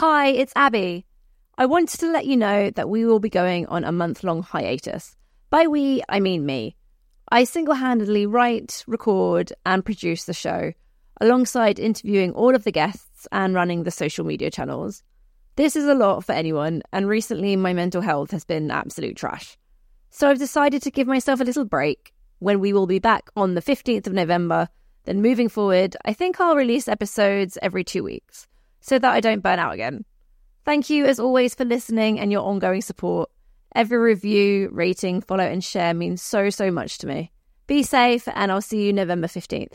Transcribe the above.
Hi, it's Abby. I wanted to let you know that we will be going on a month long hiatus. By we, I mean me. I single handedly write, record, and produce the show, alongside interviewing all of the guests and running the social media channels. This is a lot for anyone, and recently my mental health has been absolute trash. So I've decided to give myself a little break when we will be back on the 15th of November. Then moving forward, I think I'll release episodes every two weeks so that I don't burn out again. Thank you as always for listening and your ongoing support. Every review, rating, follow, and share means so, so much to me. Be safe, and I'll see you November 15th.